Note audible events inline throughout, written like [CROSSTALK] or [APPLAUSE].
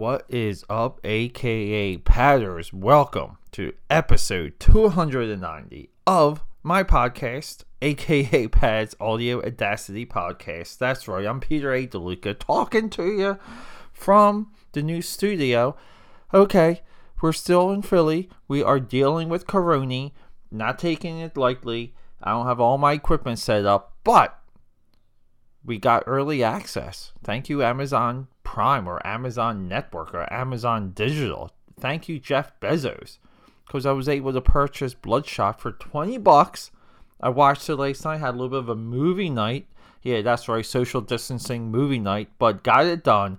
What is up, aka Patters? Welcome to episode 290 of my podcast, aka Pad's Audio Audacity Podcast. That's right, I'm Peter A. DeLuca talking to you from the new studio. Okay, we're still in Philly. We are dealing with Corona, not taking it lightly. I don't have all my equipment set up, but we got early access. Thank you, Amazon Prime or Amazon Network or Amazon Digital. Thank you, Jeff Bezos, because I was able to purchase Bloodshot for 20 bucks. I watched it last night, had a little bit of a movie night. Yeah, that's right, social distancing movie night, but got it done.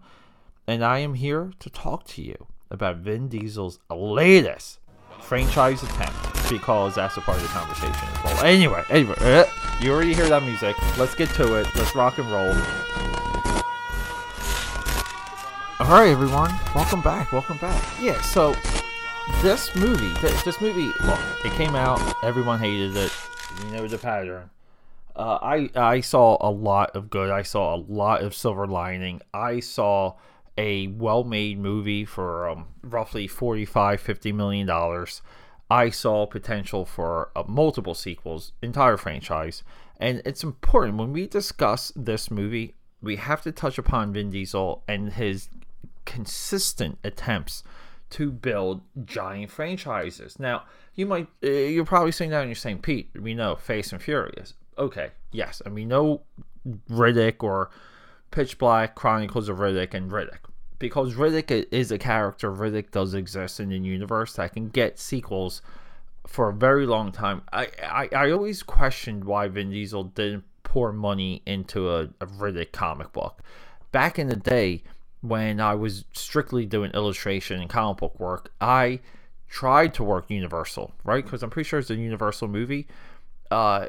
And I am here to talk to you about Vin Diesel's latest franchise attempt because that's a part of the conversation as well. Anyway, anyway, uh, you already hear that music. Let's get to it. Let's rock and roll. All right, everyone, welcome back. Welcome back. Yeah, so this movie, this, this movie, look, it came out. Everyone hated it. You know the pattern. Uh, I I saw a lot of good. I saw a lot of silver lining. I saw a well-made movie for um, roughly 45 50 million dollars i saw potential for uh, multiple sequels entire franchise and it's important when we discuss this movie we have to touch upon vin diesel and his consistent attempts to build giant franchises now you might uh, you're probably saying that and you're saying pete we know Fast and Furious okay yes and we know riddick or Pitch Black, Chronicles of Riddick, and Riddick. Because Riddick is a character, Riddick does exist in the universe that can get sequels for a very long time. I, I, I always questioned why Vin Diesel didn't pour money into a, a Riddick comic book. Back in the day, when I was strictly doing illustration and comic book work, I tried to work Universal, right? Because I'm pretty sure it's a Universal movie uh,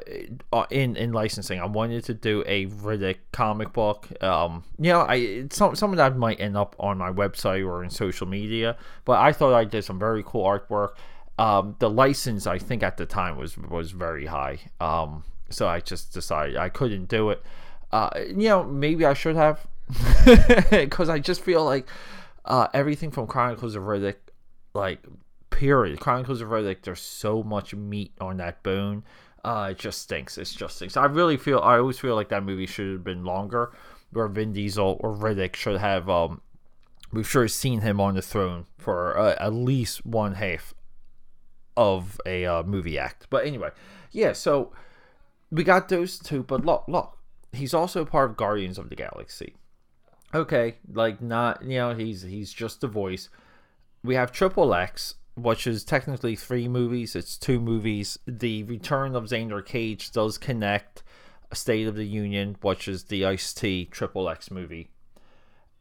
uh, in in licensing. I wanted to do a Riddick comic book. Um, you know, I some some of that might end up on my website or in social media, but I thought I did some very cool artwork. Um, the license I think at the time was was very high. Um, so I just decided I couldn't do it. Uh, you know, maybe I should have, [LAUGHS] because I just feel like uh, everything from Chronicles of Riddick, like period, Chronicles of Riddick, there's so much meat on that bone uh, it just stinks. It just stinks. I really feel. I always feel like that movie should have been longer, where Vin Diesel or Riddick should have. Um, we've sure seen him on the throne for uh, at least one half of a uh, movie act. But anyway, yeah. So we got those two. But look, look, he's also part of Guardians of the Galaxy. Okay, like not you know he's he's just a voice. We have Triple X, which is technically three movies. It's two movies. The Return of Xander Cage does connect State of the Union, which is the Ice T Triple X movie.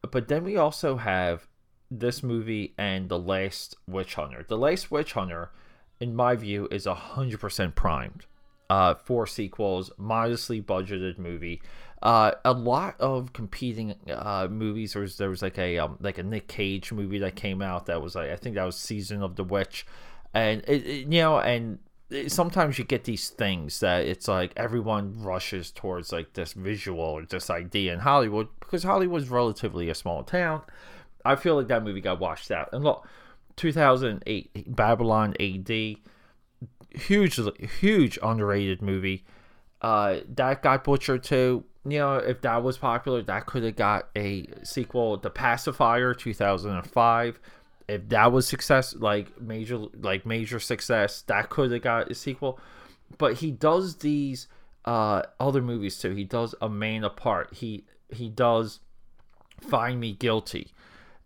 But then we also have this movie and The Last Witch Hunter. The Last Witch Hunter, in my view, is 100% primed uh, for sequels, modestly budgeted movie uh, a lot of competing uh, movies. There was there was like a um, like a Nick Cage movie that came out that was like I think that was Season of the Witch, and it, it, you know and it, sometimes you get these things that it's like everyone rushes towards like this visual or this idea in Hollywood because Hollywood's relatively a small town. I feel like that movie got washed out. And look, 2008 Babylon AD, huge huge underrated movie. Uh, that got butchered too you know, if that was popular, that could have got a sequel. The Pacifier, two thousand and five. If that was success, like major, like major success, that could have got a sequel. But he does these uh other movies too. He does A Man Apart. He he does Find Me Guilty,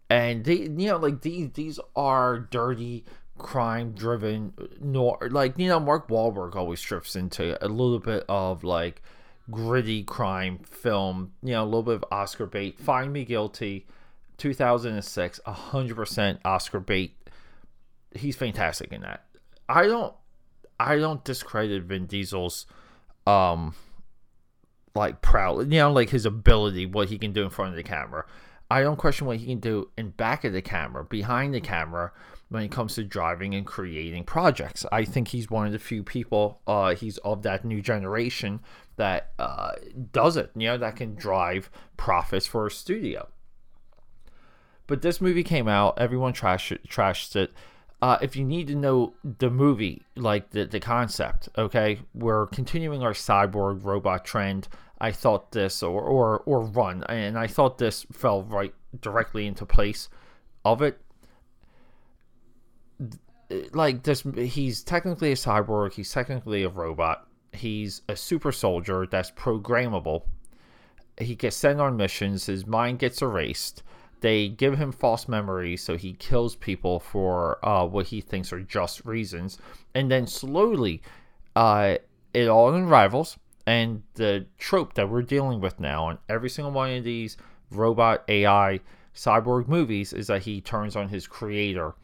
and they you know like these these are dirty crime driven noir like you know Mark Wahlberg always drifts into a little bit of like gritty crime film, you know, a little bit of Oscar bait. Find Me Guilty, 2006, 100% Oscar bait. He's fantastic in that. I don't I don't discredit Vin Diesel's um like proud, you know, like his ability, what he can do in front of the camera. I don't question what he can do in back of the camera, behind the camera, when it comes to driving and creating projects. I think he's one of the few people. Uh, he's of that new generation that uh, does it. You know, that can drive profits for a studio. But this movie came out, everyone trashed trashed it. Uh, if you need to know the movie, like the, the concept, okay, we're continuing our cyborg robot trend. I thought this, or, or or run, and I thought this fell right directly into place of it. Like this, he's technically a cyborg. He's technically a robot. He's a super soldier that's programmable. He gets sent on missions. His mind gets erased they give him false memories, so he kills people for uh, what he thinks are just reasons, and then slowly, uh, it all unravels. And the trope that we're dealing with now on every single one of these robot AI cyborg movies is that he turns on his creator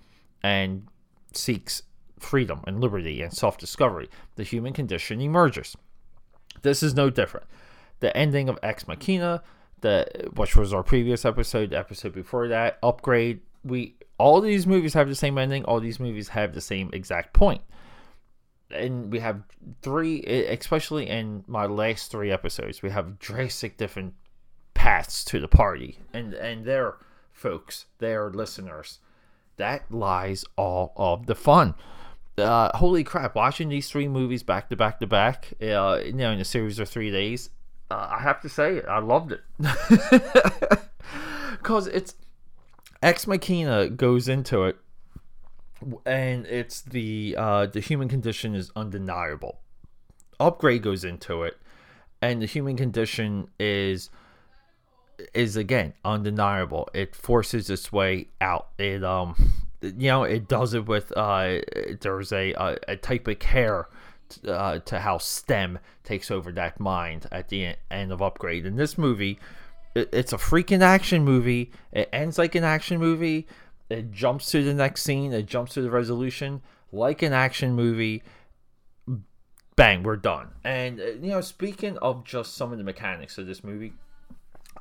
and seeks freedom and liberty and self discovery. The human condition emerges. This is no different. The ending of Ex Machina the which was our previous episode, the episode before that, Upgrade. We all these movies have the same ending. All these movies have the same exact point. And we have three, especially in my last three episodes, we have drastic different paths to the party, and and their folks, their listeners. That lies all of the fun. Uh, holy crap! Watching these three movies back to back to back, uh, you know, in a series of three days, uh, I have to say it. I loved it [LAUGHS] because it's Ex Machina goes into it, and it's the uh, the human condition is undeniable. Upgrade goes into it, and the human condition is is again undeniable. It forces its way out. It um you know it does it with uh there's a a, a type of care uh, to how STEM takes over that mind at the end of Upgrade. In this movie, it, it's a freaking action movie. It ends like an action movie. It jumps to the next scene. It jumps to the resolution like an action movie. Bang, we're done. And uh, you know, speaking of just some of the mechanics of this movie,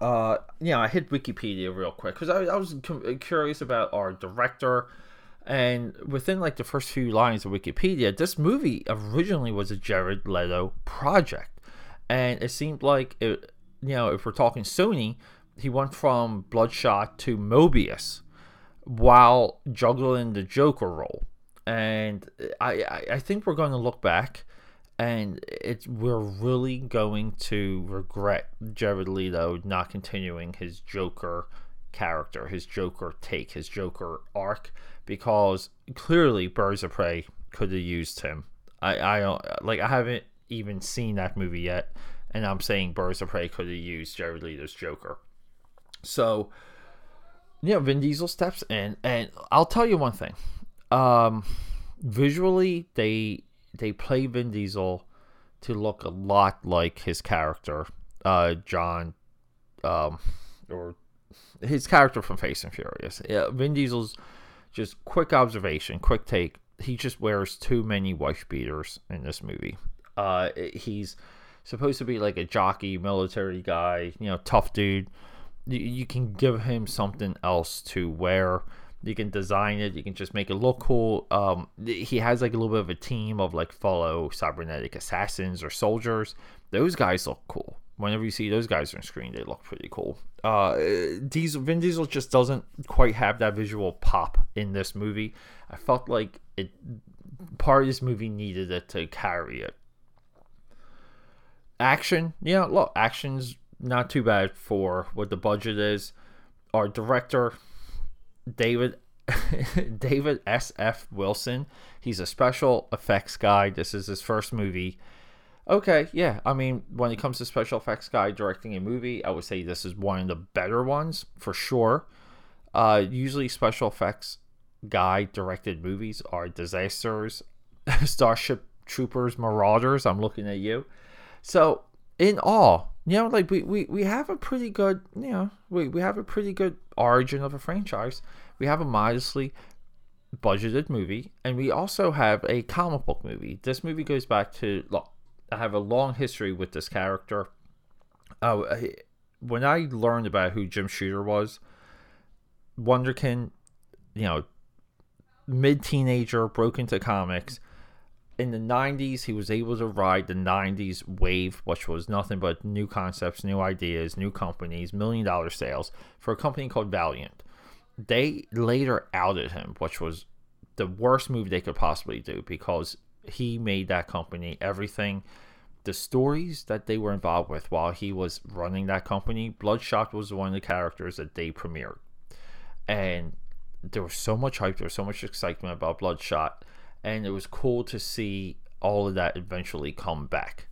uh, yeah, I hit Wikipedia real quick because I, I was curious about our director and within like the first few lines of Wikipedia, this movie originally was a Jared Leto project. And it seemed like it, you know, if we're talking Sony, he went from Bloodshot to Morbius while juggling the Joker role. And I, I, think we're going to look back and it's we're really going to regret Jared Leto not continuing his Joker character, his Joker take, his Joker arc because clearly Birds of Prey could have used him. I I don't like I haven't even seen that movie yet, and I'm saying Birds of Prey could have used Jared Leto's Joker. So, you know, Vin Diesel steps in, and I'll tell you one thing. Um, visually, they they play Vin Diesel to look a lot like his character, uh, John, um, or his character from Fast and Furious. Yeah, Vin Diesel's just quick observation, quick take. He just wears too many wife beaters in this movie. Uh, he's supposed to be like a jockey, military guy, you know, tough dude. You, you can give him something else to wear. You can design it. You can just make it look cool. Um, he has like a little bit of a team of like fellow cybernetic assassins or soldiers. Those guys look cool whenever you see those guys on screen, they look pretty cool. Uh, Diesel, Vin Diesel just doesn't quite have that visual pop in this movie. I felt like it part of this movie needed it to carry it. Action, yeah, look, action's not too bad for what the budget is. Our director, David [LAUGHS] David S. F. Wilson, he's a special effects guy. This is his first movie. Okay, yeah. I mean, when it comes to special effects guy directing a movie, I would say this is one of the better ones for sure. Uh, usually, special effects guy directed movies are disasters, [LAUGHS] Starship Troopers, Marauders. I'm looking at you. So, in all, you know, like we, we, we have a pretty good, you know, we, we have a pretty good origin of a franchise. We have a modestly budgeted movie, and we also have a comic book movie. This movie goes back to look, I have a long history with this character. Uh, when I learned about who Jim Shooter was, Wonderkin, you know, mid teenager, broke into comics. In the 90s, he was able to ride the 90s wave, which was nothing but new concepts, new ideas, new companies, million dollar sales for a company called Valiant. they later outed him, which was the worst move they could possibly do because he made that company everything. The stories that they were involved with while he was running that company, Bloodshot was one of the characters that they premiered. And there was so much hype, there was so much excitement about Bloodshot, and it was cool to see all of that eventually come back.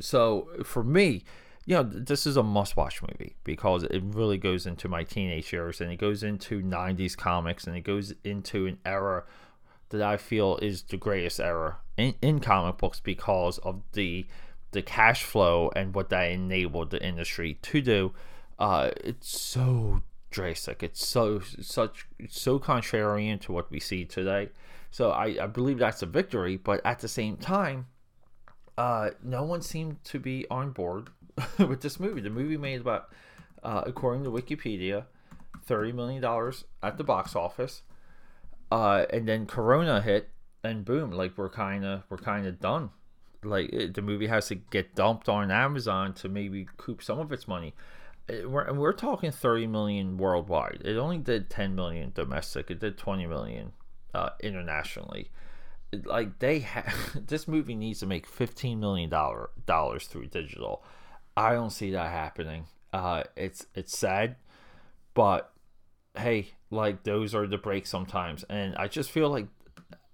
So for me, you know, this is a must watch movie because it really goes into my teenage years and it goes into 90s comics and it goes into an era that I feel is the greatest era in, in comic books because of the the cash flow and what that enabled the industry to do. Uh, it's so drastic. It's so such so contrarian to what we see today. So I, I believe that's a victory, but at the same time, uh, no one seemed to be on board [LAUGHS] with this movie. The movie made about, uh, according to Wikipedia, thirty million dollars at the box office, uh, and then Corona hit, and boom, like we're kind of we're kind of done. Like it, the movie has to get dumped on Amazon to maybe recoup some of its money. Uh, we're, and we're talking 30 million worldwide. It only did 10 million domestic. It did 20 million uh, internationally. Like they have, [LAUGHS] this movie needs to make 15 million dollar dollars through digital I don't see that happening. Uh, it's it's sad, but hey, like those are the breaks sometimes, and I just feel like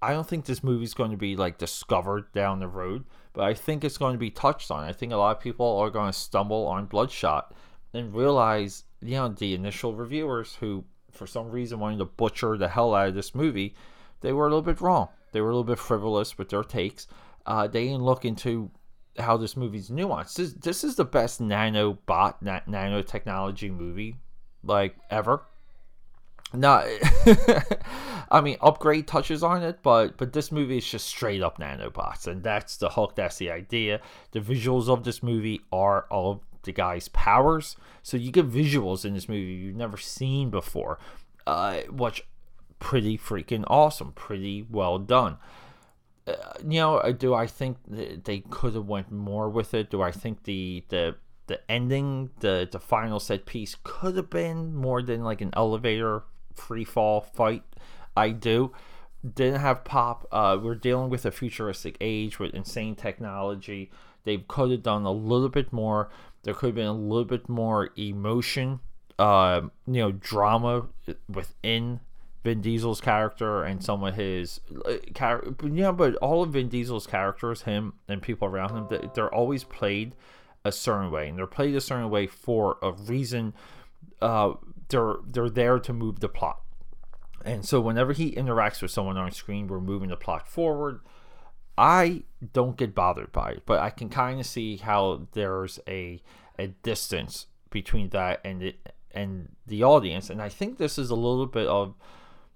I don't think this movie's going to be like discovered down the road, but I think it's going to be touched on. I think a lot of people are going to stumble on Bloodshot and realize, you know, the initial reviewers who, for some reason, wanting to butcher the hell out of this movie, they were a little bit wrong. They were a little bit frivolous with their takes. Uh, they didn't look into how this movie's nuanced. This, this is the best nanobot, na- nanotechnology movie like ever. Not, [LAUGHS] I mean, upgrade touches on it, but but this movie is just straight up nanobots, and that's the hook. That's the idea. The visuals of this movie are all the guy's powers, so you get visuals in this movie you've never seen before, uh, which pretty freaking awesome, pretty well done. Uh, you know, uh, do I think they could have went more with it? Do I think the the the ending, the the final set piece could have been more than like an elevator free fall fight? I do. Didn't have pop. Uh, we're dealing with a futuristic age with insane technology. They could have done a little bit more. There could have been a little bit more emotion, uh, you know, drama within Vin Diesel's character and some of his uh, character. Yeah, but all of Vin Diesel's characters, him and people around him, they're always played a certain way, and they're played a certain way for a reason. Uh, they're they're there to move the plot, and so whenever he interacts with someone on screen, we're moving the plot forward. I don't get bothered by it, but I can kind of see how there's a a distance between that and it and the audience, and I think this is a little bit of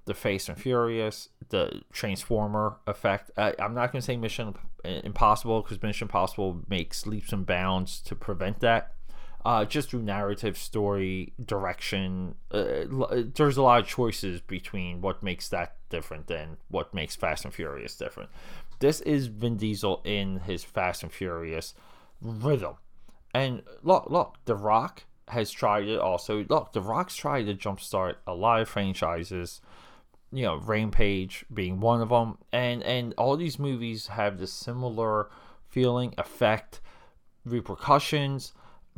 the Fast and Furious, the Transformer effect. I, I'm not going to say Mission Impossible because Mission Impossible makes leaps and bounds to prevent that. Uh, just through narrative, story, direction, uh, there's a lot of choices between what makes that different than what makes Fast and Furious different. This is Vin Diesel in his Fast and Furious rhythm. And look, look, The Rock has tried it also. Look, The Rock's tried to jumpstart a lot of franchises you know Rampage being one of them, and and all these movies have this similar feeling, effect, repercussions,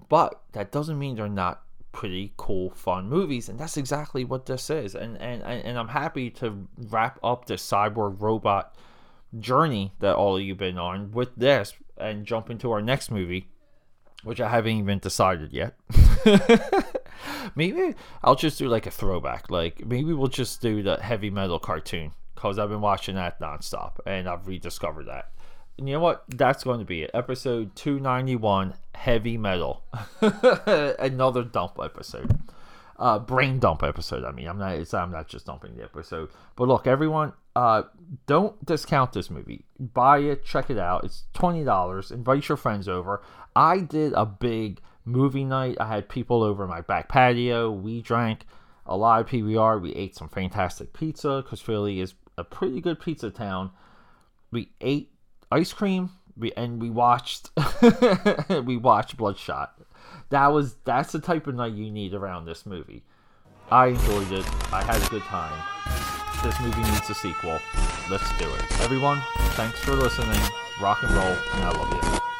but that doesn't mean they're not pretty cool, fun movies, and that's exactly what this is. And and and I'm happy to wrap up the cyborg robot journey that all of you've been on with this, and jump into our next movie, which I haven't even decided yet. [LAUGHS] maybe I'll just do like a throwback. Like maybe we'll just do the heavy metal cartoon because I've been watching that nonstop and I've rediscovered that. And you know what? That's going to be it. Episode 291 Heavy Metal. [LAUGHS] Another dump episode. Uh, brain dump episode. I mean, I'm not. It's, I'm not just dumping the episode. But look, everyone, uh, don't discount this movie. Buy it. Check it out. It's twenty dollars. Invite your friends over. I did a big movie night. I had people over my back patio. We drank a lot of PBR. We ate some fantastic pizza because Philly is a pretty good pizza town. We ate ice cream. We and we watched [LAUGHS] we watched Bloodshot. That was that's the type of night you need around this movie. I enjoyed it. I had a good time. This movie needs a sequel. Let's do it. Everyone, thanks for listening. Rock and roll, and I love you.